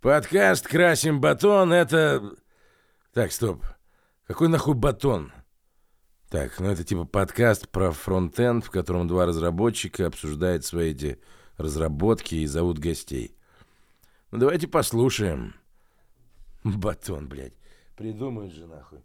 Подкаст «Красим батон» — это... Так, стоп. Какой нахуй батон? Так, ну это типа подкаст про фронтенд, в котором два разработчика обсуждают свои эти разработки и зовут гостей. Ну давайте послушаем. Батон, блядь. Придумают же нахуй.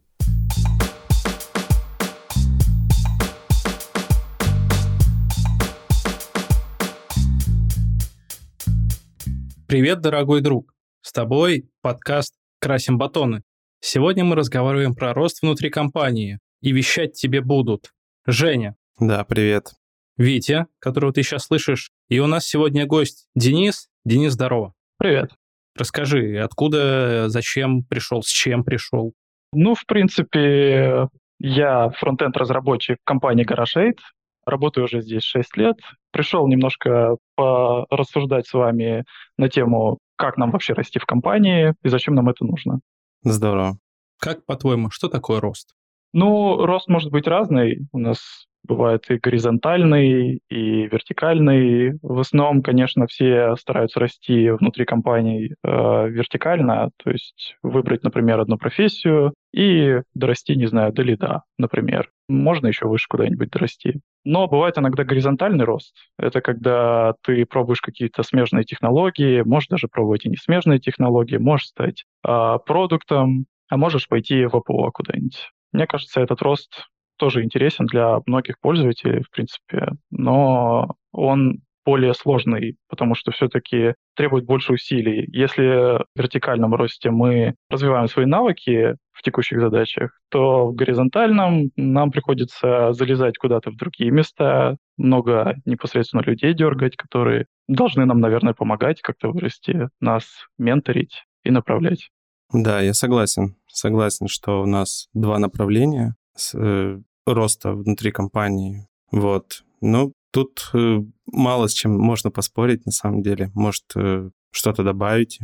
Привет, дорогой друг! С тобой подкаст «Красим батоны». Сегодня мы разговариваем про рост внутри компании, и вещать тебе будут Женя. Да, привет. Витя, которого ты сейчас слышишь. И у нас сегодня гость Денис. Денис, здорово. Привет. Расскажи, откуда, зачем пришел, с чем пришел? Ну, в принципе, я фронтенд-разработчик компании GarageAid. Работаю уже здесь 6 лет. Пришел немножко порассуждать с вами на тему, как нам вообще расти в компании и зачем нам это нужно. Здорово. Как, по-твоему, что такое рост? Ну, рост может быть разный. У нас бывает и горизонтальный, и вертикальный. В основном, конечно, все стараются расти внутри компаний э, вертикально, то есть выбрать, например, одну профессию и дорасти, не знаю, до лида, например. Можно еще выше куда-нибудь дорасти. Но бывает иногда горизонтальный рост. Это когда ты пробуешь какие-то смежные технологии, можешь даже пробовать и не смежные технологии, можешь стать э, продуктом, а можешь пойти в АПО куда-нибудь. Мне кажется, этот рост тоже интересен для многих пользователей, в принципе, но он более сложный, потому что все-таки требует больше усилий. Если в вертикальном росте мы развиваем свои навыки в текущих задачах, то в горизонтальном нам приходится залезать куда-то в другие места, много непосредственно людей дергать, которые должны нам, наверное, помогать как-то вырасти, нас менторить и направлять. Да, я согласен. Согласен, что у нас два направления. Э, роста внутри компании. Вот. Ну, тут э, мало с чем можно поспорить, на самом деле. Может, э, что-то добавить?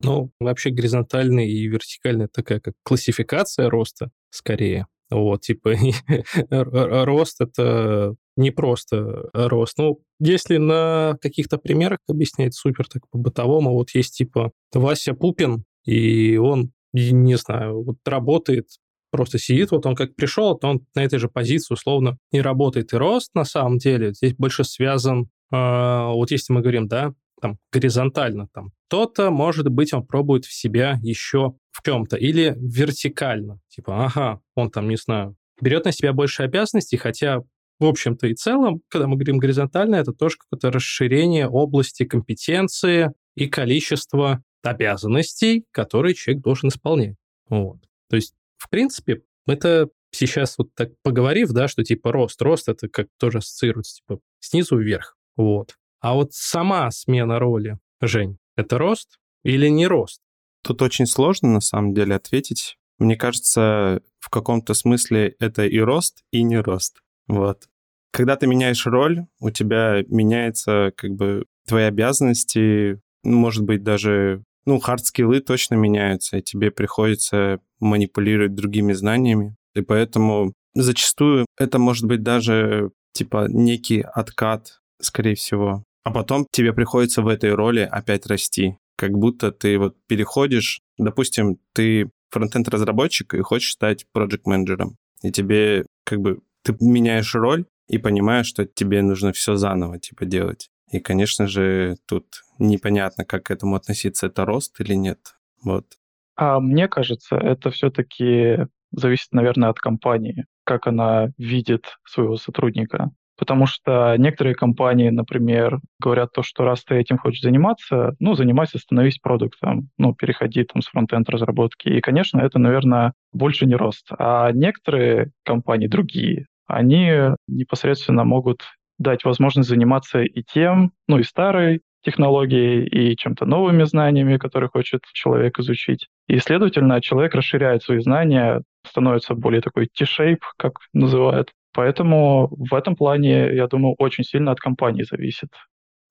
Ну, вообще горизонтальный и вертикальный такая как классификация роста скорее. Вот, типа, рост — это не просто рост. Ну, если на каких-то примерах объяснять супер так по-бытовому, вот есть типа Вася Пупин, и он, не знаю, вот работает просто сидит, вот он как пришел, то он на этой же позиции условно не работает. И рост на самом деле здесь больше связан, э, вот если мы говорим, да, там, горизонтально, там, кто-то, может быть, он пробует в себя еще в чем-то, или вертикально, типа, ага, он там, не знаю, берет на себя больше обязанностей, хотя в общем-то и целом, когда мы говорим горизонтально, это тоже какое-то расширение области компетенции и количества обязанностей, которые человек должен исполнять. Вот. То есть в принципе, это сейчас вот так поговорив, да, что типа рост, рост это как тоже ассоциируется типа снизу вверх, вот. А вот сама смена роли, Жень, это рост или не рост? Тут очень сложно на самом деле ответить. Мне кажется, в каком-то смысле это и рост, и не рост. Вот. Когда ты меняешь роль, у тебя меняется как бы твои обязанности, может быть, даже ну, хард-скиллы точно меняются, и тебе приходится манипулировать другими знаниями. И поэтому зачастую это может быть даже типа некий откат, скорее всего. А потом тебе приходится в этой роли опять расти. Как будто ты вот переходишь, допустим, ты фронтенд-разработчик и хочешь стать проект-менеджером. И тебе как бы ты меняешь роль и понимаешь, что тебе нужно все заново типа делать. И, конечно же, тут непонятно, как к этому относиться, это рост или нет. Вот. А мне кажется, это все-таки зависит, наверное, от компании, как она видит своего сотрудника. Потому что некоторые компании, например, говорят то, что раз ты этим хочешь заниматься, ну, занимайся, становись продуктом, ну, переходи там с фронтенд разработки. И, конечно, это, наверное, больше не рост. А некоторые компании, другие, они непосредственно могут дать возможность заниматься и тем, ну и старой технологией, и чем-то новыми знаниями, которые хочет человек изучить. И, следовательно, человек расширяет свои знания, становится более такой T-shape, как называют. Поэтому в этом плане, я думаю, очень сильно от компании зависит.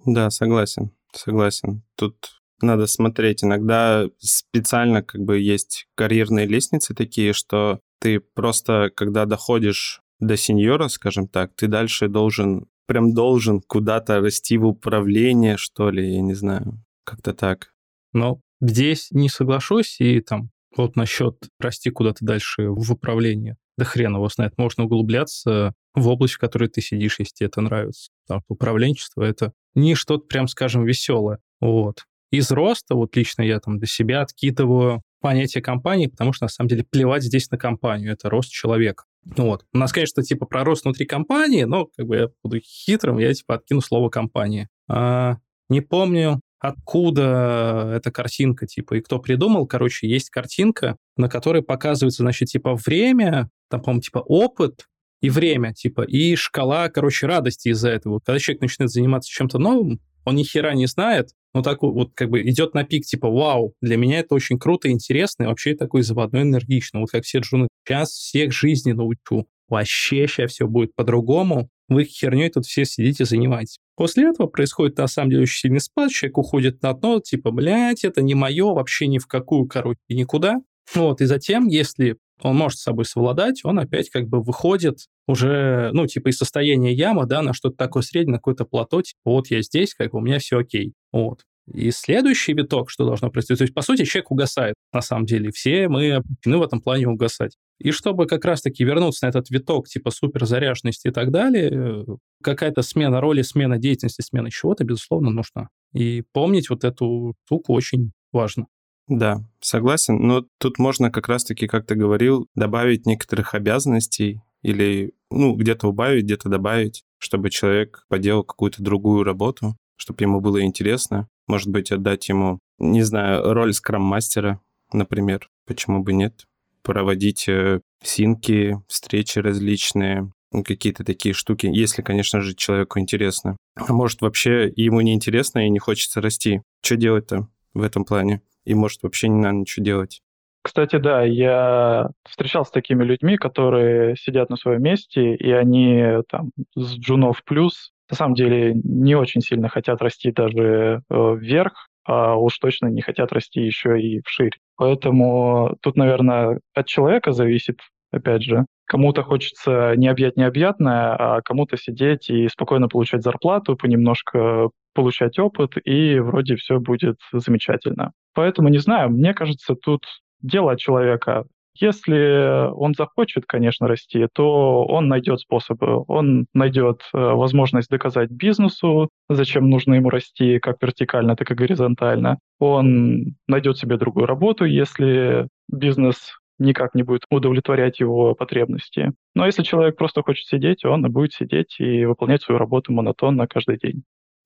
Да, согласен, согласен. Тут надо смотреть. Иногда специально как бы есть карьерные лестницы такие, что ты просто, когда доходишь до сеньора, скажем так, ты дальше должен прям должен куда-то расти в управление, что ли, я не знаю, как-то так. Ну, Здесь не соглашусь, и там вот насчет расти куда-то дальше в управлении. Да хрен его знает. Можно углубляться в область, в которой ты сидишь, если тебе это нравится. Потому управленчество — это не что-то, прям скажем, веселое. Вот. Из роста, вот лично я там для себя откидываю понятие компании, потому что на самом деле плевать здесь на компанию, это рост человека. Вот. У нас, конечно, типа про рост внутри компании, но как бы я буду хитрым, я типа откину слово компания. А, не помню, откуда эта картинка, типа, и кто придумал. Короче, есть картинка, на которой показывается, значит, типа, время, там, по-моему, типа, опыт и время, типа, и шкала, короче, радости из-за этого. Когда человек начинает заниматься чем-то новым, он ни хера не знает, ну, так вот, как бы идет на пик, типа, вау, для меня это очень круто, интересно, и вообще такой заводной, энергичный. Вот как все джуны, сейчас всех жизни научу. Вообще сейчас все будет по-другому. Вы херней тут все сидите, занимаетесь. После этого происходит, на самом деле, очень сильный спад, человек уходит на дно, типа, блядь, это не мое, вообще ни в какую, короче, никуда. Вот, и затем, если он может с собой совладать, он опять как бы выходит уже, ну, типа из состояния ямы, да, на что-то такое среднее, на какое-то плато, типа, вот я здесь, как бы у меня все окей. Вот. И следующий виток, что должно произойти, то есть, по сути, человек угасает, на самом деле. Все мы обречены в этом плане угасать. И чтобы как раз-таки вернуться на этот виток типа суперзаряженности и так далее, какая-то смена роли, смена деятельности, смена чего-то, безусловно, нужна. И помнить вот эту штуку очень важно. Да, согласен. Но тут можно как раз-таки, как ты говорил, добавить некоторых обязанностей или, ну, где-то убавить, где-то добавить, чтобы человек поделал какую-то другую работу, чтобы ему было интересно. Может быть, отдать ему, не знаю, роль скрам-мастера, например. Почему бы нет? Проводить э, синки, встречи различные, какие-то такие штуки, если, конечно же, человеку интересно. А может, вообще ему не интересно и не хочется расти. Что делать-то в этом плане? И может вообще не надо ничего делать. Кстати, да, я встречался с такими людьми, которые сидят на своем месте, и они там с джунов плюс на самом деле не очень сильно хотят расти даже э, вверх, а уж точно не хотят расти еще и вширь. Поэтому тут, наверное, от человека зависит, опять же. Кому-то хочется не объять необъятное, а кому-то сидеть и спокойно получать зарплату, понемножко получать опыт, и вроде все будет замечательно. Поэтому, не знаю, мне кажется, тут дело человека. Если он захочет, конечно, расти, то он найдет способы. Он найдет э, возможность доказать бизнесу, зачем нужно ему расти как вертикально, так и горизонтально. Он найдет себе другую работу, если бизнес никак не будет удовлетворять его потребности. Но если человек просто хочет сидеть, он будет сидеть и выполнять свою работу монотонно каждый день.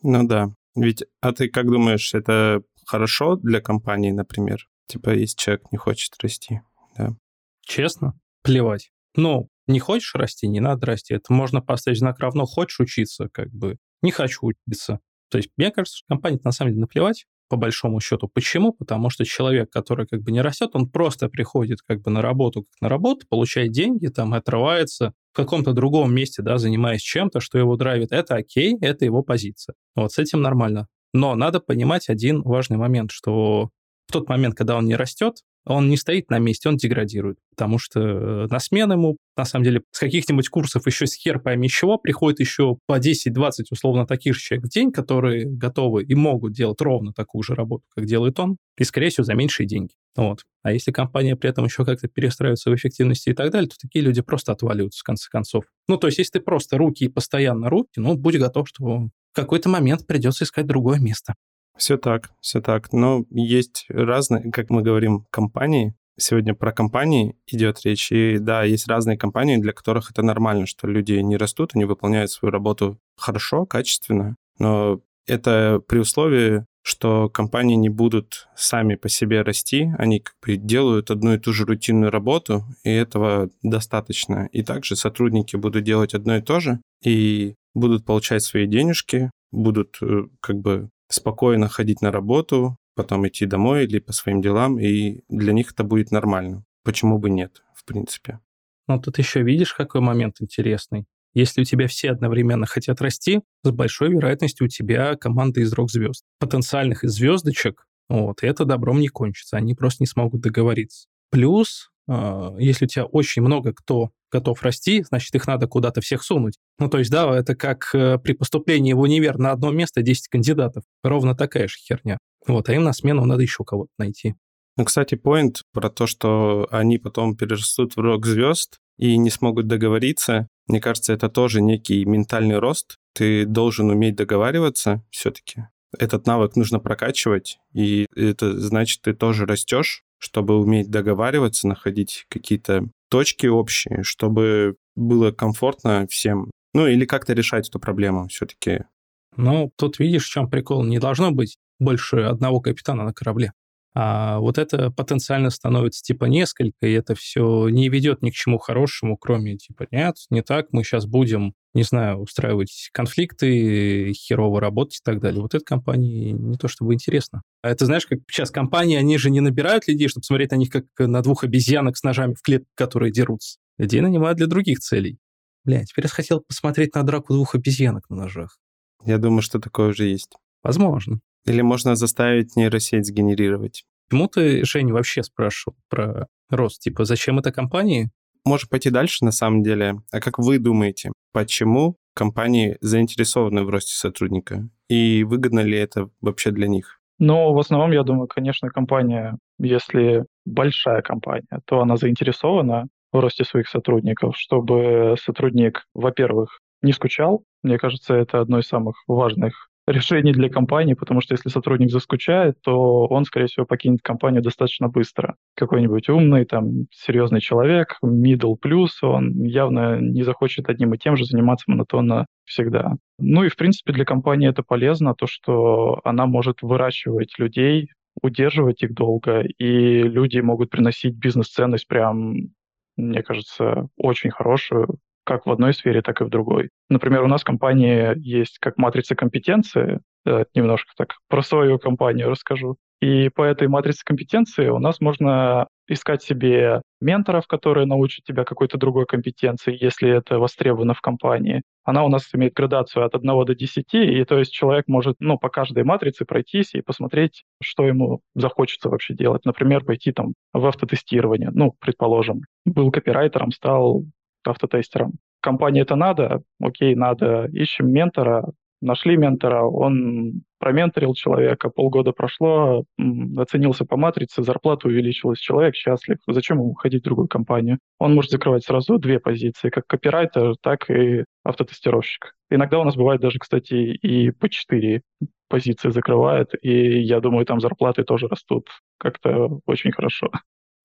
Ну да. Ведь, а ты как думаешь, это хорошо для компании, например? Типа, если человек не хочет расти, да? Честно? Плевать. Ну, не хочешь расти, не надо расти. Это можно поставить знак равно. Хочешь учиться, как бы. Не хочу учиться. То есть, мне кажется, что компании на самом деле наплевать, по большому счету. Почему? Потому что человек, который как бы не растет, он просто приходит как бы на работу, как на работу, получает деньги, там, отрывается в каком-то другом месте, да, занимаясь чем-то, что его драйвит. Это окей, это его позиция. Вот с этим нормально. Но надо понимать один важный момент, что в тот момент, когда он не растет, он не стоит на месте, он деградирует. Потому что э, на смену ему, на самом деле, с каких-нибудь курсов еще с хер пойми чего, приходит еще по 10-20 условно таких же человек в день, которые готовы и могут делать ровно такую же работу, как делает он, и, скорее всего, за меньшие деньги. Вот. А если компания при этом еще как-то перестраивается в эффективности и так далее, то такие люди просто отваливаются в конце концов. Ну, то есть, если ты просто руки и постоянно руки, ну, будь готов, что в какой-то момент придется искать другое место. Все так, все так. Но есть разные, как мы говорим, компании. Сегодня про компании идет речь. И да, есть разные компании, для которых это нормально, что люди не растут, они выполняют свою работу хорошо, качественно. Но это при условии, что компании не будут сами по себе расти, они как бы делают одну и ту же рутинную работу, и этого достаточно. И также сотрудники будут делать одно и то же, и будут получать свои денежки, будут э, как бы спокойно ходить на работу, потом идти домой или по своим делам, и для них это будет нормально. Почему бы нет, в принципе? Ну, тут еще видишь, какой момент интересный. Если у тебя все одновременно хотят расти, с большой вероятностью у тебя команда из рок-звезд. Потенциальных из звездочек, вот, это добром не кончится. Они просто не смогут договориться. Плюс, э, если у тебя очень много кто готов расти, значит, их надо куда-то всех сунуть. Ну, то есть, да, это как э, при поступлении в универ на одно место 10 кандидатов. Ровно такая же херня. Вот, а им на смену надо еще кого-то найти. Ну, кстати, поинт про то, что они потом перерастут в рок-звезд и не смогут договориться, мне кажется, это тоже некий ментальный рост. Ты должен уметь договариваться все-таки. Этот навык нужно прокачивать, и это значит, ты тоже растешь, чтобы уметь договариваться, находить какие-то точки общие, чтобы было комфортно всем. Ну, или как-то решать эту проблему все-таки. Ну, тут видишь, в чем прикол. Не должно быть больше одного капитана на корабле. А вот это потенциально становится типа несколько, и это все не ведет ни к чему хорошему, кроме типа нет, не так, мы сейчас будем, не знаю, устраивать конфликты, херово работать и так далее. Вот этой компании не то чтобы интересно. А это знаешь, как сейчас компании, они же не набирают людей, чтобы смотреть на них как на двух обезьянок с ножами в клетке, которые дерутся. Людей нанимают для других целей. Бля, теперь я хотел посмотреть на драку двух обезьянок на ножах. Я думаю, что такое уже есть. Возможно. Или можно заставить нейросеть сгенерировать. Почему ты, Женя, вообще спрашивал про рост? Типа, зачем это компании? Можем пойти дальше, на самом деле. А как вы думаете, почему компании заинтересованы в росте сотрудника? И выгодно ли это вообще для них? Ну, в основном, я думаю, конечно, компания, если большая компания, то она заинтересована в росте своих сотрудников, чтобы сотрудник, во-первых, не скучал. Мне кажется, это одно из самых важных решений для компании, потому что если сотрудник заскучает, то он, скорее всего, покинет компанию достаточно быстро. Какой-нибудь умный, там, серьезный человек, middle плюс, он явно не захочет одним и тем же заниматься монотонно всегда. Ну и, в принципе, для компании это полезно, то, что она может выращивать людей, удерживать их долго, и люди могут приносить бизнес-ценность прям, мне кажется, очень хорошую, как в одной сфере, так и в другой. Например, у нас в компании есть как матрица компетенции, э, немножко так про свою компанию расскажу. И по этой матрице компетенции у нас можно искать себе менторов, которые научат тебя какой-то другой компетенции, если это востребовано в компании. Она у нас имеет градацию от 1 до 10, и то есть человек может ну, по каждой матрице пройтись и посмотреть, что ему захочется вообще делать. Например, пойти там в автотестирование, ну, предположим. Был копирайтером, стал автотестером. Компании это надо, окей, надо, ищем ментора, нашли ментора, он променторил человека, полгода прошло, оценился по матрице, зарплата увеличилась, человек счастлив. Зачем ему ходить в другую компанию? Он может закрывать сразу две позиции, как копирайтер, так и автотестировщик. Иногда у нас бывает даже, кстати, и по четыре позиции закрывает, и я думаю, там зарплаты тоже растут как-то очень хорошо.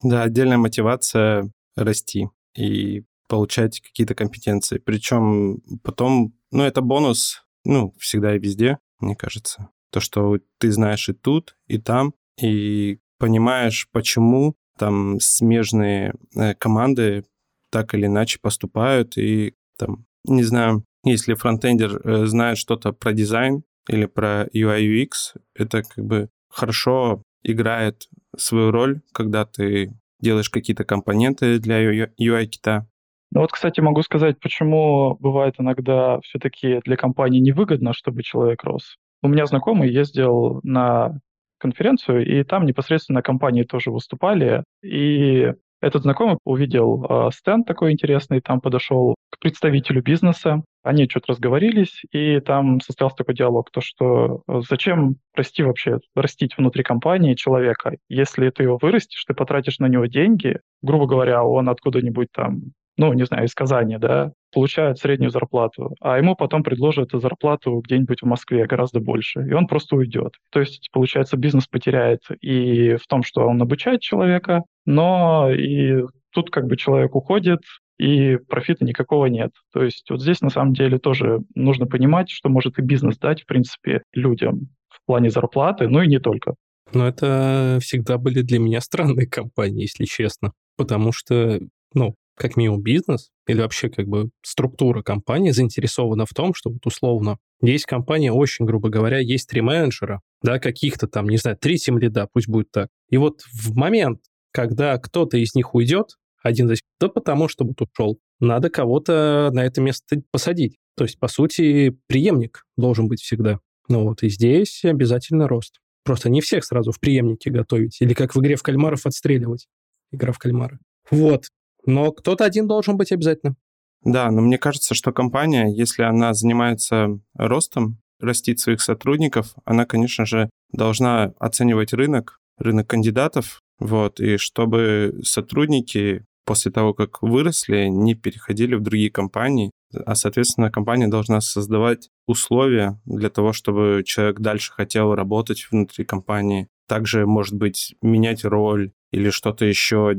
Да, отдельная мотивация расти. И получать какие-то компетенции. Причем потом, ну, это бонус, ну, всегда и везде, мне кажется. То, что ты знаешь и тут, и там, и понимаешь, почему там смежные э, команды так или иначе поступают, и там, не знаю, если фронтендер э, знает что-то про дизайн или про UI UX, это как бы хорошо играет свою роль, когда ты делаешь какие-то компоненты для UI-кита, ну вот, кстати, могу сказать, почему бывает иногда все-таки для компании невыгодно, чтобы человек рос. У меня знакомый ездил на конференцию, и там непосредственно компании тоже выступали, и этот знакомый увидел э, стенд такой интересный, там подошел к представителю бизнеса, они что-то разговорились, и там состоялся такой диалог, то что э, зачем расти вообще, растить внутри компании человека, если ты его вырастешь, ты потратишь на него деньги, грубо говоря, он откуда-нибудь там ну, не знаю, из Казани, да, получает среднюю зарплату, а ему потом предложат зарплату где-нибудь в Москве гораздо больше, и он просто уйдет. То есть, получается, бизнес потеряет и в том, что он обучает человека, но и тут как бы человек уходит, и профита никакого нет. То есть вот здесь на самом деле тоже нужно понимать, что может и бизнес дать, в принципе, людям в плане зарплаты, ну и не только. Но это всегда были для меня странные компании, если честно. Потому что, ну, как минимум бизнес или вообще как бы структура компании заинтересована в том, что вот условно есть компания, очень грубо говоря, есть три менеджера, да, каких-то там, не знаю, три лида, пусть будет так. И вот в момент, когда кто-то из них уйдет, один из да потому что вот ушел, надо кого-то на это место посадить. То есть, по сути, преемник должен быть всегда. Ну вот, и здесь обязательно рост. Просто не всех сразу в преемнике готовить. Или как в игре в кальмаров отстреливать. Игра в кальмары. Вот. Но кто-то один должен быть обязательно. Да, но мне кажется, что компания, если она занимается ростом, растит своих сотрудников, она, конечно же, должна оценивать рынок, рынок кандидатов, вот, и чтобы сотрудники после того, как выросли, не переходили в другие компании, а, соответственно, компания должна создавать условия для того, чтобы человек дальше хотел работать внутри компании. Также, может быть, менять роль или что-то еще.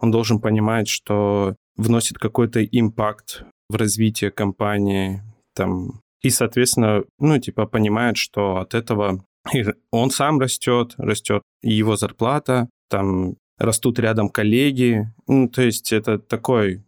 Он должен понимать, что вносит какой-то импакт в развитие компании, там, и, соответственно, ну, типа, понимает, что от этого он сам растет, растет его зарплата, там растут рядом коллеги. Ну, то есть это такой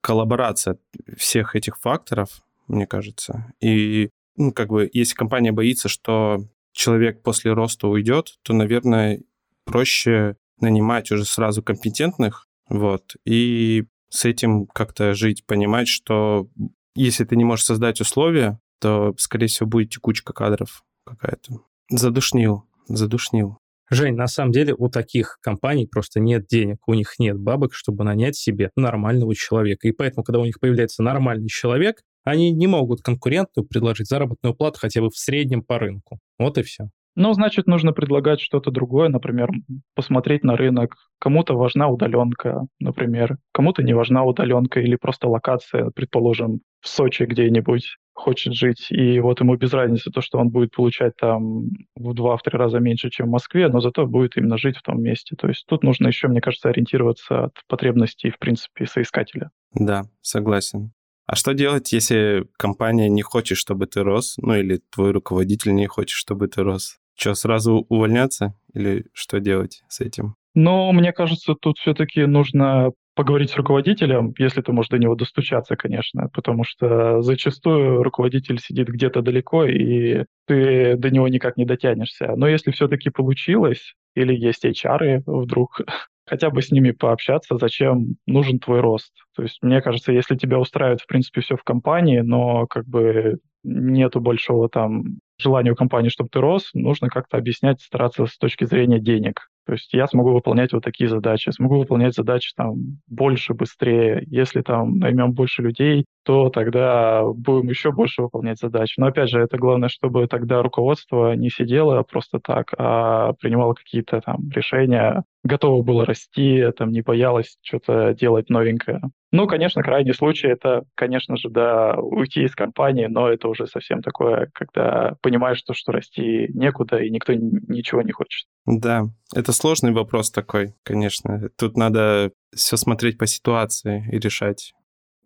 коллаборация всех этих факторов, мне кажется. И, ну, как бы, если компания боится, что человек после роста уйдет, то, наверное, проще нанимать уже сразу компетентных, вот, и с этим как-то жить, понимать, что если ты не можешь создать условия, то, скорее всего, будет текучка кадров какая-то. Задушнил, задушнил. Жень, на самом деле у таких компаний просто нет денег, у них нет бабок, чтобы нанять себе нормального человека. И поэтому, когда у них появляется нормальный человек, они не могут конкуренту предложить заработную плату хотя бы в среднем по рынку. Вот и все. Ну, значит, нужно предлагать что-то другое, например, посмотреть на рынок. Кому-то важна удаленка, например, кому-то не важна удаленка или просто локация, предположим, в Сочи где-нибудь хочет жить, и вот ему без разницы то, что он будет получать там в два-три раза меньше, чем в Москве, но зато будет именно жить в том месте. То есть тут нужно еще, мне кажется, ориентироваться от потребностей, в принципе, соискателя. Да, согласен. А что делать, если компания не хочет, чтобы ты рос, ну или твой руководитель не хочет, чтобы ты рос? Что, сразу увольняться или что делать с этим? Но мне кажется, тут все-таки нужно поговорить с руководителем, если ты можешь до него достучаться, конечно, потому что зачастую руководитель сидит где-то далеко, и ты до него никак не дотянешься. Но если все-таки получилось, или есть HR вдруг, хотя бы с ними пообщаться, зачем нужен твой рост. То есть, мне кажется, если тебя устраивает, в принципе, все в компании, но как бы нету большого там желания у компании, чтобы ты рос, нужно как-то объяснять, стараться с точки зрения денег. То есть я смогу выполнять вот такие задачи, смогу выполнять задачи там больше, быстрее. Если там наймем больше людей, то тогда будем еще больше выполнять задачи. Но опять же, это главное, чтобы тогда руководство не сидело просто так, а принимало какие-то там решения, готово было расти, там не боялось что-то делать новенькое. Ну, конечно, крайний случай это, конечно же, да, уйти из компании, но это уже совсем такое, когда понимаешь, что, что расти некуда, и никто ничего не хочет. Да, это сложный вопрос такой, конечно. Тут надо все смотреть по ситуации и решать.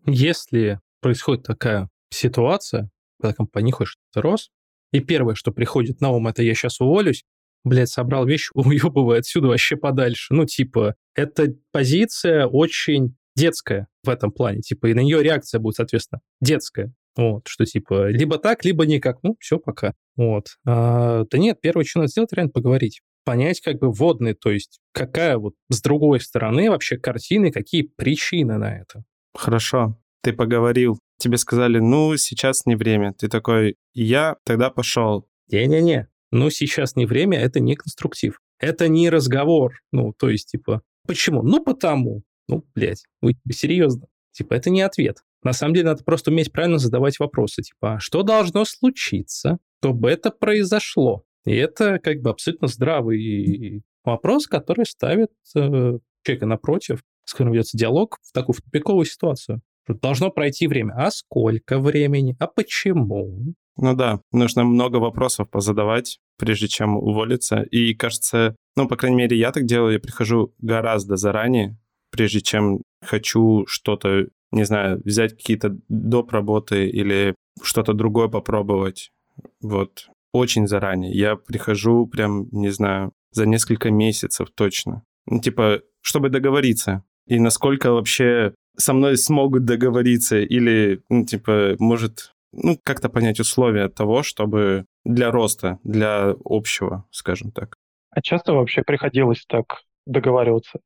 Если происходит такая ситуация, когда компания хочет, рос, и первое, что приходит на ум, это я сейчас уволюсь, блядь, собрал вещи, уебывай отсюда вообще подальше. Ну, типа, эта позиция очень детская в этом плане, типа, и на нее реакция будет, соответственно, детская. Вот, что типа либо так, либо никак. Ну, все, пока. Вот. А, да нет, первое, что надо сделать, реально поговорить. Понять как бы водные, то есть какая вот с другой стороны вообще картины, какие причины на это. Хорошо, ты поговорил. Тебе сказали, ну, сейчас не время. Ты такой, я тогда пошел. Не-не-не, ну, сейчас не время, это не конструктив. Это не разговор. Ну, то есть, типа, почему? Ну, потому. Ну, блядь, вы серьезно? Типа, это не ответ. На самом деле, надо просто уметь правильно задавать вопросы. Типа, а что должно случиться, чтобы это произошло? И это как бы абсолютно здравый вопрос, который ставит э, человека напротив, с которым ведется диалог, в такую в тупиковую ситуацию. Должно пройти время. А сколько времени? А почему? Ну да, нужно много вопросов позадавать, прежде чем уволиться. И кажется, ну, по крайней мере, я так делаю, я прихожу гораздо заранее, прежде чем хочу что-то, не знаю, взять какие-то доп. работы или что-то другое попробовать. Вот, очень заранее. Я прихожу прям, не знаю, за несколько месяцев точно. Ну, типа, чтобы договориться. И насколько вообще со мной смогут договориться или, ну, типа, может, ну, как-то понять условия того, чтобы для роста, для общего, скажем так. А часто вообще приходилось так договариваться?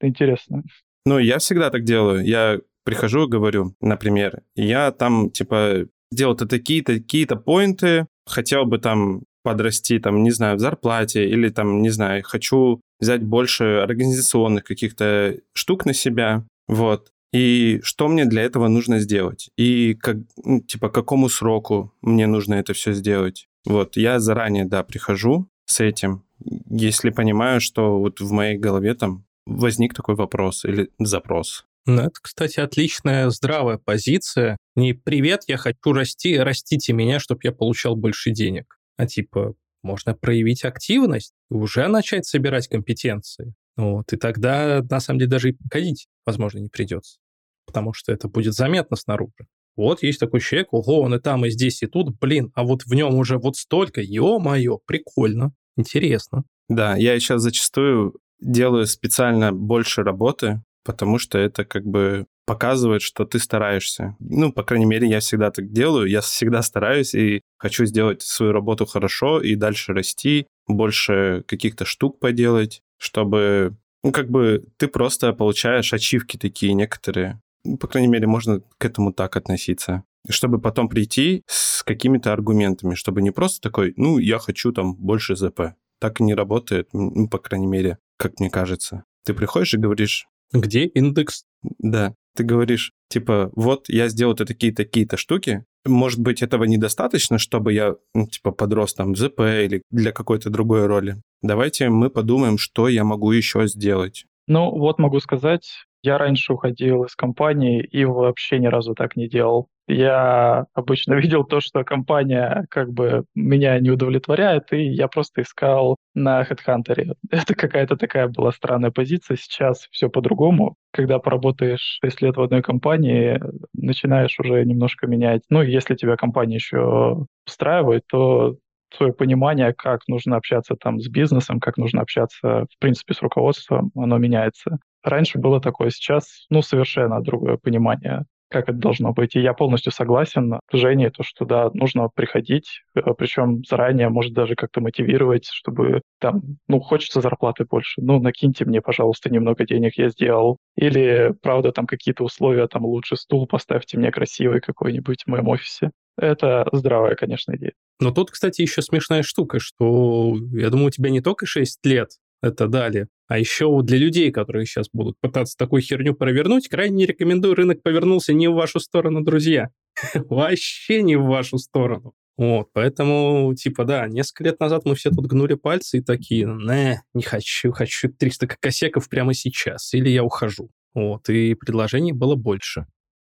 Интересно. Ну, я всегда так делаю. Я прихожу и говорю, например, я там, типа, делал-то такие-то, такие-то поинты, хотел бы там подрасти, там, не знаю, в зарплате или там, не знаю, хочу взять больше организационных каких-то штук на себя, Вот. И что мне для этого нужно сделать? И как, ну, типа, какому сроку мне нужно это все сделать? Вот, я заранее, да, прихожу с этим, если понимаю, что вот в моей голове там возник такой вопрос или запрос. Ну, это, кстати, отличная здравая позиция. Не «привет, я хочу расти, растите меня, чтобы я получал больше денег», а типа можно проявить активность и уже начать собирать компетенции. Вот, и тогда, на самом деле, даже и ходить, возможно, не придется, потому что это будет заметно снаружи. Вот есть такой человек, ого, он и там, и здесь, и тут, блин, а вот в нем уже вот столько, ё-моё, прикольно, интересно. Да, я сейчас зачастую делаю специально больше работы, потому что это как бы показывает, что ты стараешься. Ну, по крайней мере, я всегда так делаю. Я всегда стараюсь и хочу сделать свою работу хорошо и дальше расти, больше каких-то штук поделать, чтобы, ну, как бы ты просто получаешь ачивки такие некоторые. Ну, по крайней мере, можно к этому так относиться. Чтобы потом прийти с какими-то аргументами, чтобы не просто такой, ну, я хочу там больше ЗП. Так и не работает, ну, по крайней мере, как мне кажется. Ты приходишь и говоришь... Где индекс? Да. Ты говоришь, типа, вот я сделал такие-то, такие-то штуки, может быть, этого недостаточно, чтобы я, ну, типа, подрос там в ЗП или для какой-то другой роли. Давайте мы подумаем, что я могу еще сделать. Ну, вот могу сказать, я раньше уходил из компании и вообще ни разу так не делал. Я обычно видел то, что компания как бы меня не удовлетворяет, и я просто искал на HeadHunter. Это какая-то такая была странная позиция. Сейчас все по-другому. Когда поработаешь 6 лет в одной компании, начинаешь уже немножко менять. Ну, если тебя компания еще устраивает, то свое понимание, как нужно общаться там с бизнесом, как нужно общаться, в принципе, с руководством, оно меняется. Раньше было такое, сейчас, ну, совершенно другое понимание, как это должно быть. И я полностью согласен с Женей, то, что, да, нужно приходить, э, причем заранее, может, даже как-то мотивировать, чтобы там, ну, хочется зарплаты больше, ну, накиньте мне, пожалуйста, немного денег, я сделал. Или, правда, там какие-то условия, там, лучше стул поставьте мне красивый какой-нибудь в моем офисе. Это здравая, конечно, идея. Но тут, кстати, еще смешная штука, что, я думаю, у тебя не только 6 лет это дали, а еще для людей, которые сейчас будут пытаться такую херню провернуть, крайне не рекомендую, рынок повернулся не в вашу сторону, друзья. Вообще не в вашу сторону. Вот, поэтому, типа, да, несколько лет назад мы все тут гнули пальцы и такие, не, не хочу, хочу 300 косяков прямо сейчас, или я ухожу. Вот, и предложений было больше.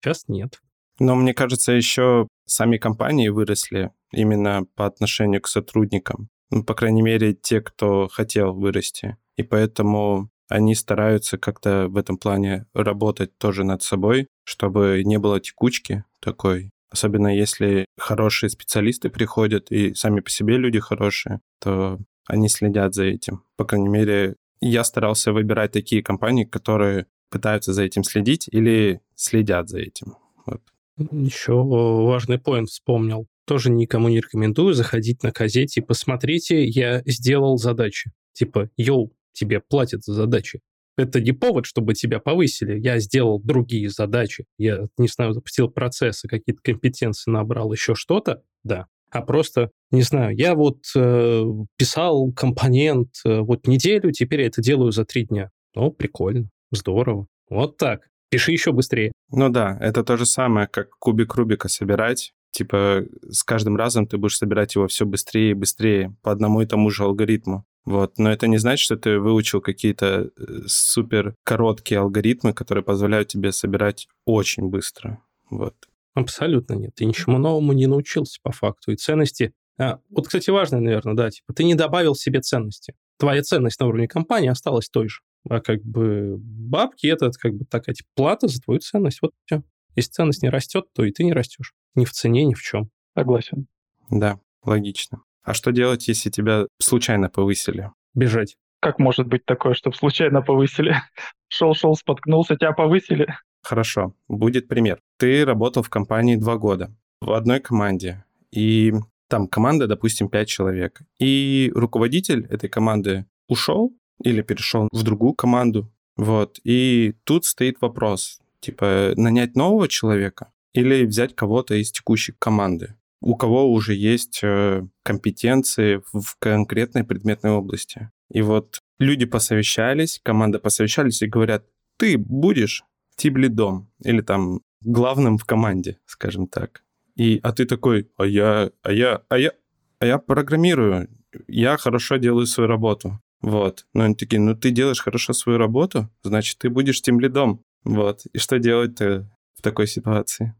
Сейчас нет. Но мне кажется, еще сами компании выросли именно по отношению к сотрудникам. Ну, по крайней мере, те, кто хотел вырасти и поэтому они стараются как-то в этом плане работать тоже над собой, чтобы не было текучки такой. Особенно если хорошие специалисты приходят, и сами по себе люди хорошие, то они следят за этим. По крайней мере, я старался выбирать такие компании, которые пытаются за этим следить или следят за этим. Вот. Еще важный поинт вспомнил. Тоже никому не рекомендую заходить на газете и посмотрите, я сделал задачи. Типа, йоу, тебе платят за задачи. Это не повод, чтобы тебя повысили. Я сделал другие задачи. Я, не знаю, запустил процессы, какие-то компетенции набрал, еще что-то. Да. А просто, не знаю, я вот э, писал компонент э, вот неделю, теперь я это делаю за три дня. Ну, прикольно, здорово. Вот так. Пиши еще быстрее. Ну да, это то же самое, как кубик Рубика собирать. Типа с каждым разом ты будешь собирать его все быстрее и быстрее по одному и тому же алгоритму. Вот. Но это не значит, что ты выучил какие-то э, супер короткие алгоритмы, которые позволяют тебе собирать очень быстро. Вот. Абсолютно нет. Ты ничему новому не научился по факту. И ценности... А, вот, кстати, важно, наверное, да, типа ты не добавил себе ценности. Твоя ценность на уровне компании осталась той же. А как бы бабки — это как бы такая типа, плата за твою ценность. Вот все. Если ценность не растет, то и ты не растешь. Ни в цене, ни в чем. Согласен. Да, логично. А что делать, если тебя случайно повысили? Бежать. Как может быть такое, чтобы случайно повысили? Шел-шел, споткнулся, тебя повысили? Хорошо, будет пример. Ты работал в компании два года в одной команде, и там команда, допустим, пять человек. И руководитель этой команды ушел или перешел в другую команду. Вот. И тут стоит вопрос, типа, нанять нового человека или взять кого-то из текущей команды у кого уже есть э, компетенции в конкретной предметной области. И вот люди посовещались, команда посовещались и говорят, ты будешь тиблидом или там главным в команде, скажем так. И, а ты такой, а я, а я, а я, а я программирую, я хорошо делаю свою работу. Вот. Но они такие, ну ты делаешь хорошо свою работу, значит, ты будешь тем лидом. Вот. И что делать-то в такой ситуации?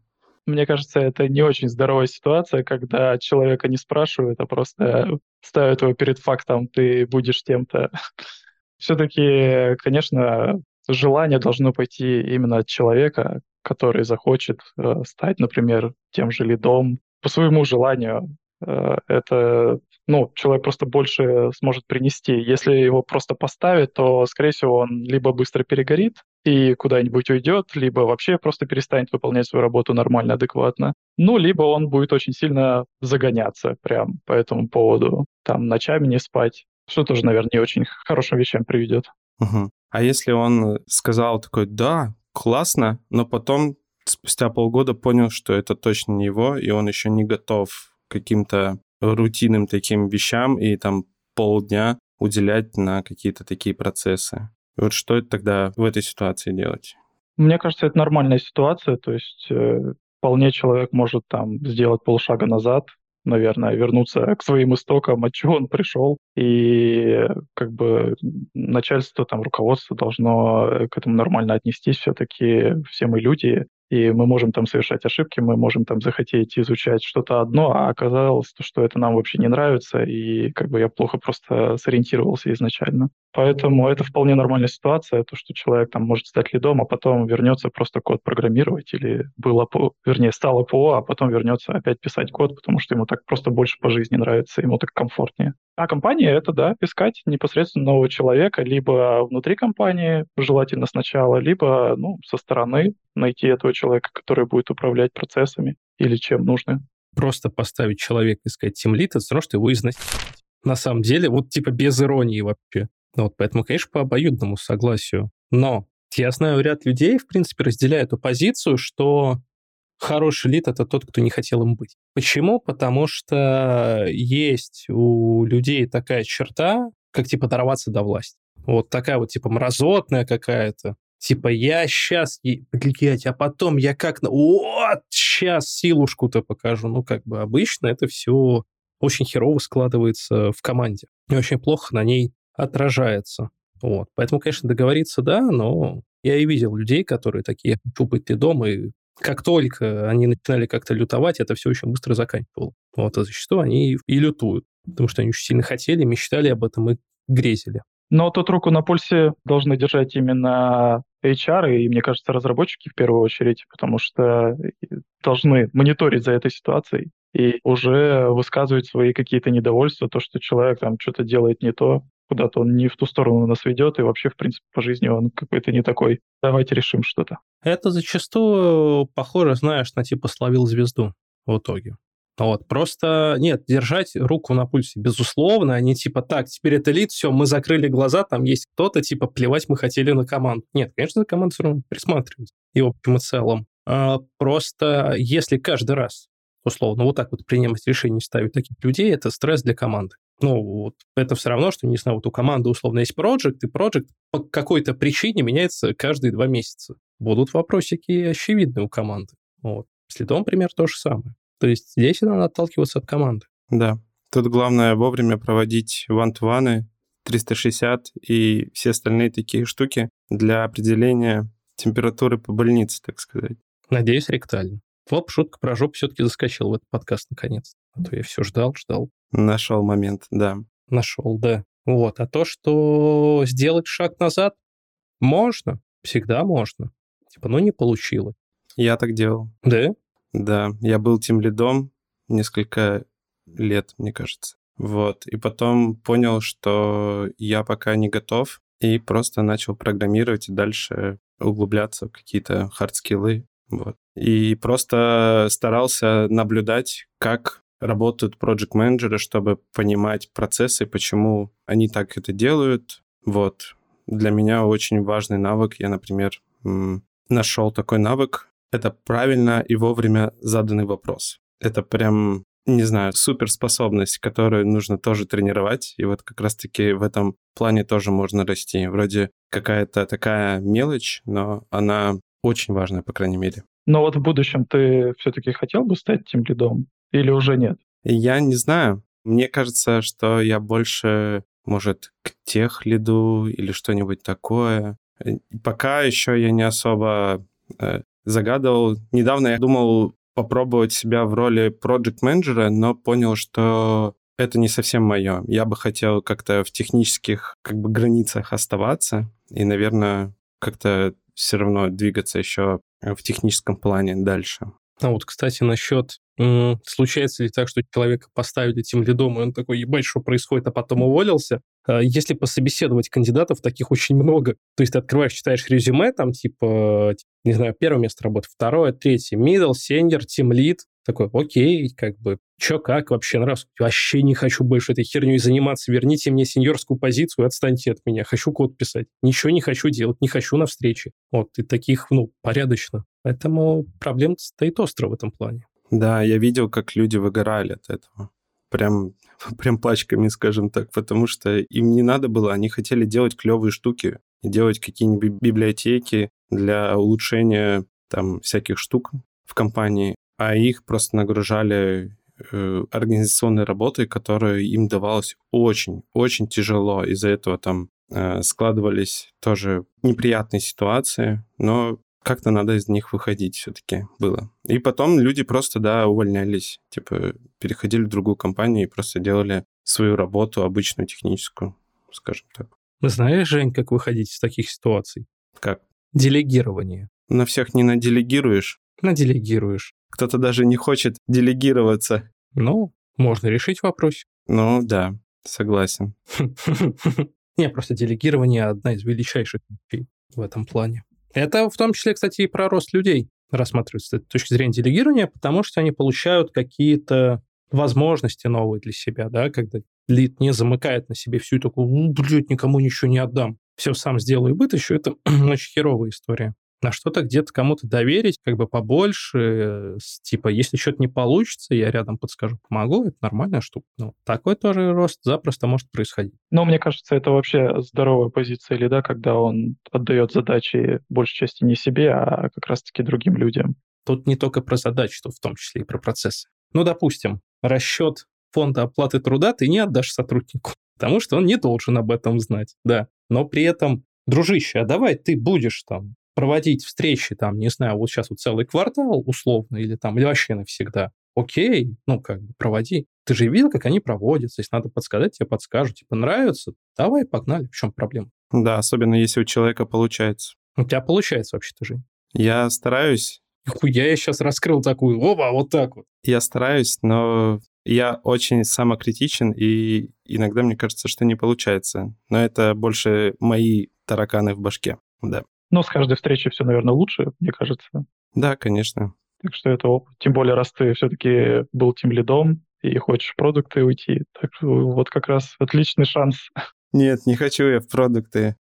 Мне кажется, это не очень здоровая ситуация, когда человека не спрашивают, а просто ставят его перед фактом, ты будешь тем-то. Все-таки, конечно, желание должно пойти именно от человека, который захочет э, стать, например, тем же лидом по своему желанию. Э, это, ну, человек просто больше сможет принести. Если его просто поставить, то, скорее всего, он либо быстро перегорит и куда-нибудь уйдет, либо вообще просто перестанет выполнять свою работу нормально, адекватно. Ну, либо он будет очень сильно загоняться прям по этому поводу, там, ночами не спать, что тоже, наверное, не очень хорошим вещам приведет. Угу. А если он сказал такой, да, классно, но потом спустя полгода понял, что это точно не его, и он еще не готов каким-то рутинным таким вещам и там полдня уделять на какие-то такие процессы. Вот что тогда в этой ситуации делать? Мне кажется, это нормальная ситуация, то есть э, вполне человек может там сделать полшага назад, наверное, вернуться к своим истокам, от чего он пришел. И как бы начальство, там, руководство должно к этому нормально отнестись. Все-таки все мы люди, и мы можем там совершать ошибки, мы можем там захотеть изучать что-то одно, а оказалось, что это нам вообще не нравится, и как бы я плохо просто сориентировался изначально. Поэтому это вполне нормальная ситуация, то, что человек там может стать лидом, а потом вернется просто код программировать, или было, вернее, стало ПО, а потом вернется опять писать код, потому что ему так просто больше по жизни нравится, ему так комфортнее. А компания — это, да, искать непосредственно нового человека, либо внутри компании, желательно сначала, либо, ну, со стороны найти этого человека, который будет управлять процессами или чем нужно. Просто поставить человека и сказать тимлит, это все равно, что его изнасиловать. На самом деле, вот типа без иронии вообще. Ну вот, поэтому, конечно, по обоюдному согласию. Но я знаю, ряд людей, в принципе, разделяют эту позицию, что хороший лид — это тот, кто не хотел им быть. Почему? Потому что есть у людей такая черта, как, типа, дорваться до власти. Вот такая вот, типа, мразотная какая-то. Типа, я сейчас, блядь, а потом я как... Вот, сейчас силушку-то покажу. Ну, как бы обычно это все очень херово складывается в команде. И очень плохо на ней отражается. Вот. Поэтому, конечно, договориться, да, но я и видел людей, которые такие, хочу быть ты дома, и как только они начинали как-то лютовать, это все очень быстро заканчивало. Вот, а зачастую они и лютуют, потому что они очень сильно хотели, мечтали об этом и грезили. Но тут руку на пульсе должны держать именно HR и, мне кажется, разработчики в первую очередь, потому что должны мониторить за этой ситуацией и уже высказывать свои какие-то недовольства, то, что человек там что-то делает не то, куда-то он не в ту сторону нас ведет, и вообще, в принципе, по жизни он какой-то не такой. Давайте решим что-то. Это зачастую похоже, знаешь, на типа словил звезду в итоге. Вот, просто, нет, держать руку на пульсе, безусловно, они типа, так, теперь это лид, все, мы закрыли глаза, там есть кто-то, типа, плевать мы хотели на команду. Нет, конечно, за команду все равно присматривать. И в общем и целом. А, просто если каждый раз, условно, вот так вот принимать решение ставить таких людей, это стресс для команды. Ну, вот это все равно, что, не знаю, вот у команды условно есть проект, и проект по какой-то причине меняется каждые два месяца. Будут вопросики очевидны у команды. Вот. С лидом, пример, то же самое. То есть здесь надо отталкиваться от команды. Да. Тут главное вовремя проводить ван-ту-ваны, 360 и все остальные такие штуки для определения температуры по больнице, так сказать. Надеюсь, ректально. Оп, шутка про жопу все-таки заскочил в этот подкаст наконец. А то я все ждал, ждал. Нашел момент, да. Нашел, да. Вот. А то, что сделать шаг назад, можно. Всегда можно. Типа, ну не получилось. Я так делал. Да? Да. Я был team lead ом несколько лет, мне кажется. Вот. И потом понял, что я пока не готов, и просто начал программировать и дальше углубляться в какие-то hard skill ы. Вот. И просто старался наблюдать, как работают проект менеджеры чтобы понимать процессы, почему они так это делают. Вот. Для меня очень важный навык. Я, например, нашел такой навык. Это правильно и вовремя заданный вопрос. Это прям, не знаю, суперспособность, которую нужно тоже тренировать. И вот как раз-таки в этом плане тоже можно расти. Вроде какая-то такая мелочь, но она очень важное, по крайней мере. Но вот в будущем ты все-таки хотел бы стать тем лидом или уже нет? Я не знаю. Мне кажется, что я больше, может, к тех лиду или что-нибудь такое. Пока еще я не особо э, загадывал. Недавно я думал попробовать себя в роли проект менеджера но понял, что это не совсем мое. Я бы хотел как-то в технических как бы границах оставаться и, наверное, как-то все равно двигаться еще в техническом плане дальше. А вот, кстати, насчет случается ли так, что человека поставили этим лидом, и он такой, ебать, что происходит, а потом уволился? А если пособеседовать кандидатов, таких очень много. То есть ты открываешь, читаешь резюме, там, типа, не знаю, первое место работы, второе, третье, middle, senior, team lead, такой, окей, как бы, чё, как вообще нравится? Вообще не хочу больше этой херней заниматься. Верните мне сеньорскую позицию, отстаньте от меня. Хочу код писать. Ничего не хочу делать, не хочу на встречи. Вот, и таких, ну, порядочно. Поэтому проблем стоит остро в этом плане. Да, я видел, как люди выгорали от этого. Прям, прям пачками, скажем так, потому что им не надо было, они хотели делать клевые штуки, делать какие-нибудь библиотеки для улучшения там всяких штук в компании, а их просто нагружали э, организационной работой, которая им давалась очень-очень тяжело. Из-за этого там э, складывались тоже неприятные ситуации, но как-то надо из них выходить все-таки было. И потом люди просто, да, увольнялись, типа переходили в другую компанию и просто делали свою работу, обычную техническую, скажем так. Знаешь, Жень, как выходить из таких ситуаций? Как? Делегирование. На всех не наделегируешь. Наделегируешь. Кто-то даже не хочет делегироваться. Ну, можно решить вопрос. Ну, да, согласен. Не, просто делегирование одна из величайших вещей в этом плане. Это в том числе, кстати, и про рост людей рассматривается с точки зрения делегирования, потому что они получают какие-то возможности новые для себя, да, когда лид не замыкает на себе всю такую, блядь, никому ничего не отдам, все сам сделаю и вытащу, это очень херовая история на что-то где-то кому-то доверить, как бы побольше, э, типа, если что-то не получится, я рядом подскажу, помогу, это нормальная штука. Ну, такой тоже рост запросто может происходить. Но мне кажется, это вообще здоровая позиция лида, когда он отдает задачи большей части не себе, а как раз-таки другим людям. Тут не только про задачи, тут в том числе и про процессы. Ну, допустим, расчет фонда оплаты труда ты не отдашь сотруднику, потому что он не должен об этом знать, да. Но при этом, дружище, а давай ты будешь там проводить встречи, там, не знаю, вот сейчас вот целый квартал условно, или там, или вообще навсегда, окей, ну, как бы проводи. Ты же видел, как они проводятся, если надо подсказать, тебе подскажут, типа, нравится, давай, погнали, в чем проблема? Да, особенно если у человека получается. У тебя получается вообще-то, Жень. Я стараюсь. Хуя я сейчас раскрыл такую, оба, вот так вот. Я стараюсь, но я очень самокритичен, и иногда мне кажется, что не получается. Но это больше мои тараканы в башке, да. Но с каждой встречи все, наверное, лучше, мне кажется. Да, конечно. Так что это опыт. Тем более, раз ты все-таки был тем лидом и хочешь в продукты уйти. Так вот как раз отличный шанс. Нет, не хочу я в продукты.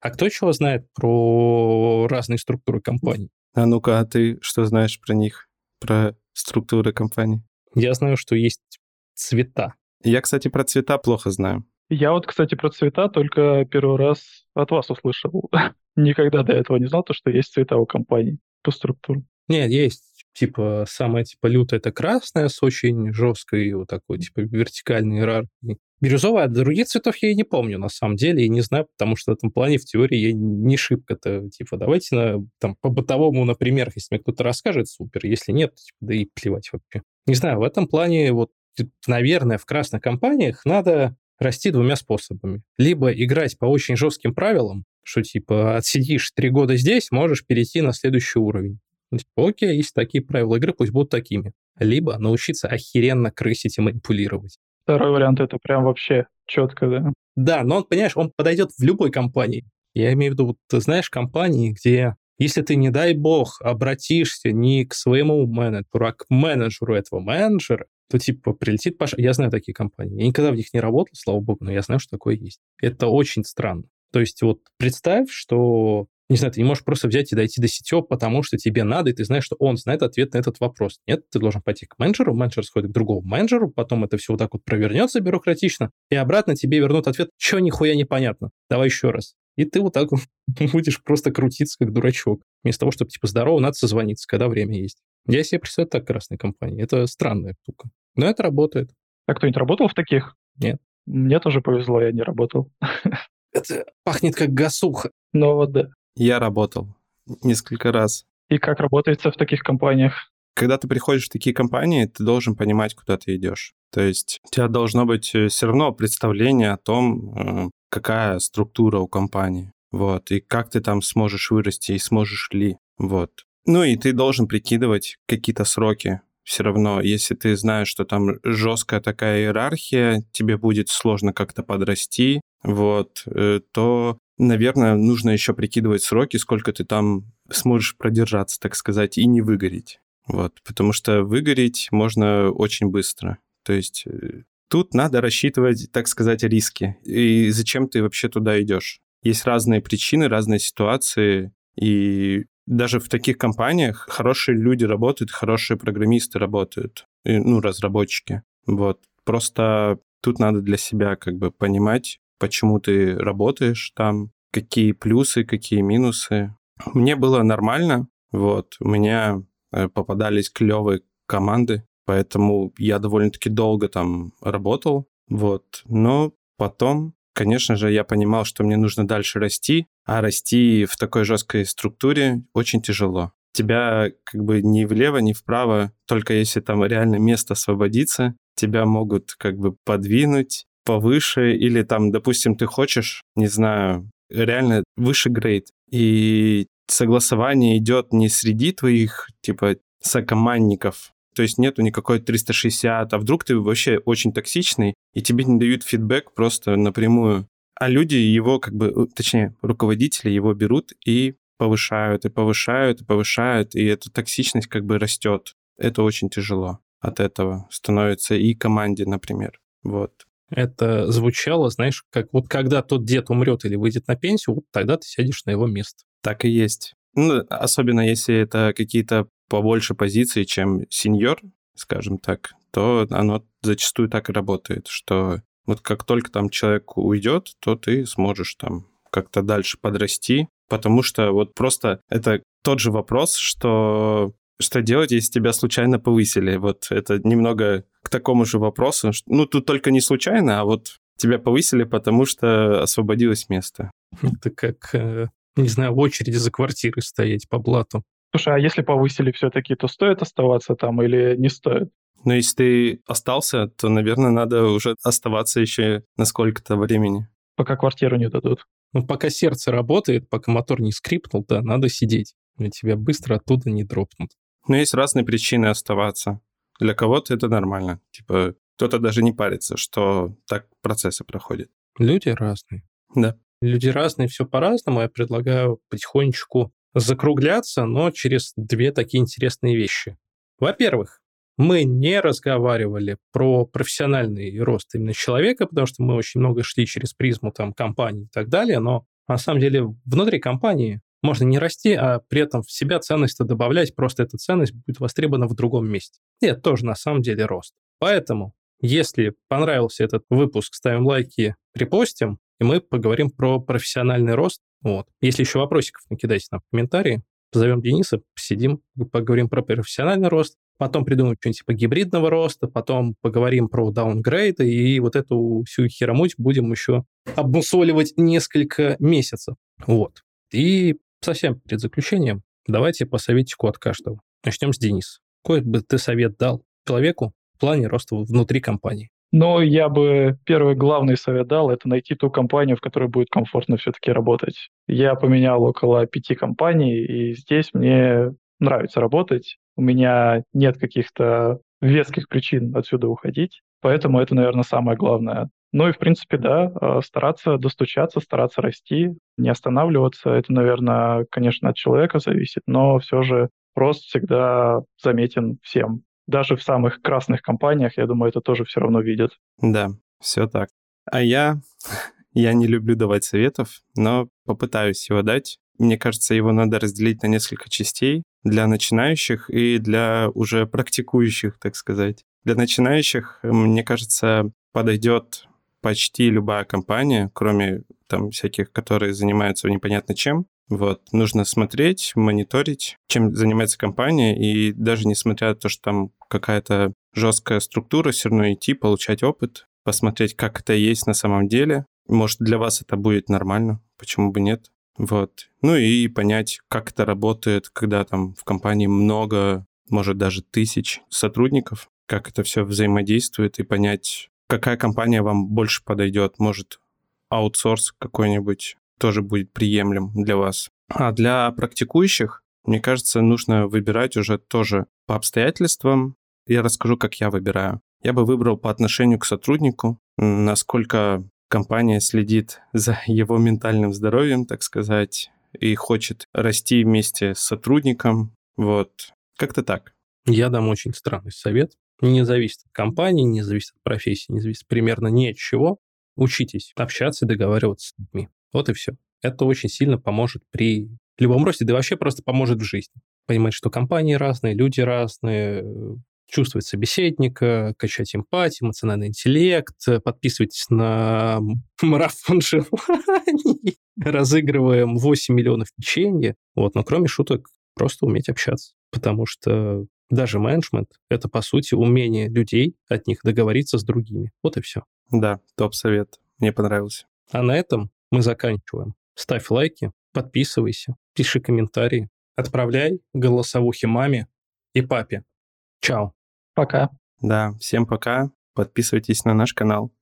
А кто чего знает про разные структуры компаний? А ну-ка, а ты что знаешь про них? Про структуры компаний? Я знаю, что есть цвета. Я, кстати, про цвета плохо знаю. Я вот, кстати, про цвета только первый раз от вас услышал. Никогда до этого не знал, то, что есть цвета у компаний по структуре. Нет, есть типа самая типа лютая это красная с очень жесткой вот такой типа вертикальной иерархией. Бирюзовая, а других цветов я и не помню, на самом деле, и не знаю, потому что в этом плане, в теории, я не шибко-то, типа, давайте на, там, по бытовому, например, если мне кто-то расскажет, супер, если нет, типа, да и плевать вообще. Не знаю, в этом плане, вот, наверное, в красных компаниях надо расти двумя способами. Либо играть по очень жестким правилам, что типа отсидишь три года здесь, можешь перейти на следующий уровень. Ну, типа, окей, есть такие правила игры, пусть будут такими. Либо научиться охеренно крысить и манипулировать. Второй вариант это прям вообще четко, да? Да, но он, понимаешь, он подойдет в любой компании. Я имею в виду, вот, ты знаешь, компании, где если ты, не дай бог, обратишься не к своему менеджеру, а к менеджеру этого менеджера, то типа прилетит Паша. Я знаю такие компании. Я никогда в них не работал, слава богу, но я знаю, что такое есть. Это очень странно. То есть вот представь, что не знаю, ты не можешь просто взять и дойти до сетева, потому что тебе надо, и ты знаешь, что он знает ответ на этот вопрос. Нет, ты должен пойти к менеджеру, менеджер сходит к другому менеджеру, потом это все вот так вот провернется бюрократично, и обратно тебе вернут ответ, что нихуя непонятно. Давай еще раз. И ты вот так будешь просто крутиться, как дурачок. Вместо того, чтобы, типа, здорово, надо созвониться, когда время есть. Я себе представляю так красной компании. Это странная штука. Но это работает. А кто-нибудь работал в таких? Нет. Мне тоже повезло, я не работал. Это пахнет как гасуха. Ну вот да. Я работал несколько раз. И как работается в таких компаниях? Когда ты приходишь в такие компании, ты должен понимать, куда ты идешь. То есть у тебя должно быть э, все равно представление о том, э, какая структура у компании. Вот, и как ты там сможешь вырасти, и сможешь ли. Вот. Ну и ты должен прикидывать какие-то сроки. Все равно, если ты знаешь, что там жесткая такая иерархия, тебе будет сложно как-то подрасти, вот, э, то, наверное, нужно еще прикидывать сроки, сколько ты там сможешь продержаться, так сказать, и не выгореть. Вот, потому что выгореть можно очень быстро. То есть э, тут надо рассчитывать, так сказать, риски. И зачем ты вообще туда идешь? Есть разные причины, разные ситуации, и даже в таких компаниях хорошие люди работают, хорошие программисты работают, и, ну, разработчики. Вот. Просто тут надо для себя как бы понимать, почему ты работаешь там, какие плюсы, какие минусы. Мне было нормально, вот, у меня э, попадались клевые команды, поэтому я довольно-таки долго там работал, вот, но потом Конечно же, я понимал, что мне нужно дальше расти, а расти в такой жесткой структуре очень тяжело. Тебя как бы ни влево, ни вправо, только если там реально место освободится, тебя могут как бы подвинуть повыше, или там, допустим, ты хочешь, не знаю, реально выше грейд, и согласование идет не среди твоих, типа, сокомандников, то есть нету никакой 360, а вдруг ты вообще очень токсичный, и тебе не дают фидбэк просто напрямую. А люди его как бы, э, точнее, руководители его берут и повышают, и повышают, и повышают, и эта токсичность как бы растет. Это очень тяжело от этого становится и команде, например. Вот. Это звучало, знаешь, как вот когда тот дед умрет или выйдет на пенсию, вот тогда ты сядешь на его место. Так и есть. Ну, особенно если это какие-то побольше позиций, чем сеньор, скажем так, то оно зачастую так и работает, что вот как только там человек уйдет, то ты сможешь там как-то дальше подрасти, потому что вот просто это тот же вопрос, что что делать, если тебя случайно повысили? Вот это немного к такому же вопросу. Ну, тут только не случайно, а вот тебя повысили, потому что освободилось место. Это как, э, не знаю, в очереди за квартирой стоять по блату. Слушай, а если повысили все-таки, то стоит оставаться там или не стоит? Ну, если ты остался, то, наверное, надо уже оставаться еще на сколько-то времени. Пока квартиру не дадут. Ну, пока сердце работает, пока мотор не скрипнул, да, надо сидеть. И тебя быстро оттуда не дропнут. Но есть разные причины оставаться. Для кого-то это нормально. Типа, кто-то даже не парится, что так процессы проходят. Люди разные. Да. Люди разные, все по-разному. Я предлагаю потихонечку закругляться, но через две такие интересные вещи. Во-первых, мы не разговаривали про профессиональный рост именно человека, потому что мы очень много шли через призму там компании и так далее, но на самом деле внутри компании можно не расти, а при этом в себя ценность добавлять, просто эта ценность будет востребована в другом месте. И это тоже на самом деле рост. Поэтому, если понравился этот выпуск, ставим лайки, репостим, и мы поговорим про профессиональный рост вот. Если еще вопросиков накидайте нам в комментарии, позовем Дениса, посидим, поговорим про профессиональный рост, потом придумаем что-нибудь типа гибридного роста, потом поговорим про даунгрейды, и вот эту всю херомуть будем еще обмусоливать несколько месяцев. Вот. И совсем перед заключением давайте по советику от каждого. Начнем с Дениса. Какой бы ты совет дал человеку в плане роста внутри компании? Но я бы первый главный совет дал, это найти ту компанию, в которой будет комфортно все-таки работать. Я поменял около пяти компаний, и здесь мне нравится работать. У меня нет каких-то веских причин отсюда уходить, поэтому это, наверное, самое главное. Ну и, в принципе, да, а, стараться достучаться, стараться расти, не останавливаться. Это, наверное, конечно, от человека зависит, но все же рост всегда заметен всем даже в самых красных компаниях, я думаю, это тоже все равно видят. Да, все так. А я, я не люблю давать советов, но попытаюсь его дать. Мне кажется, его надо разделить на несколько частей для начинающих и для уже практикующих, так сказать. Для начинающих, мне кажется, подойдет почти любая компания, кроме там всяких, которые занимаются непонятно чем, вот. Нужно смотреть, мониторить, чем занимается компания, и даже несмотря на то, что там какая-то жесткая структура, все равно идти, получать опыт, посмотреть, как это есть на самом деле. Может, для вас это будет нормально, почему бы нет. Вот. Ну и понять, как это работает, когда там в компании много, может, даже тысяч сотрудников, как это все взаимодействует, и понять, какая компания вам больше подойдет. Может, аутсорс какой-нибудь тоже будет приемлем для вас. А для практикующих, мне кажется, нужно выбирать уже тоже по обстоятельствам. Я расскажу, как я выбираю. Я бы выбрал по отношению к сотруднику, насколько компания следит за его ментальным здоровьем, так сказать, и хочет расти вместе с сотрудником. Вот. Как-то так. Я дам очень странный совет. Не зависит от компании, не зависит от профессии, не зависит примерно ни от чего. Учитесь общаться и договариваться с людьми. Вот и все. Это очень сильно поможет при любом росте, да и вообще просто поможет в жизни. Понимать, что компании разные, люди разные, чувствовать собеседника, качать эмпатию, эмоциональный интеллект, подписывайтесь на марафон желаний, разыгрываем 8 миллионов печенья. Вот, но кроме шуток, просто уметь общаться. Потому что даже менеджмент — это, по сути, умение людей от них договориться с другими. Вот и все. Да, топ-совет. Мне понравился. А на этом мы заканчиваем. Ставь лайки, подписывайся, пиши комментарии, отправляй голосовухи маме и папе. Чао. Пока. Да, всем пока. Подписывайтесь на наш канал.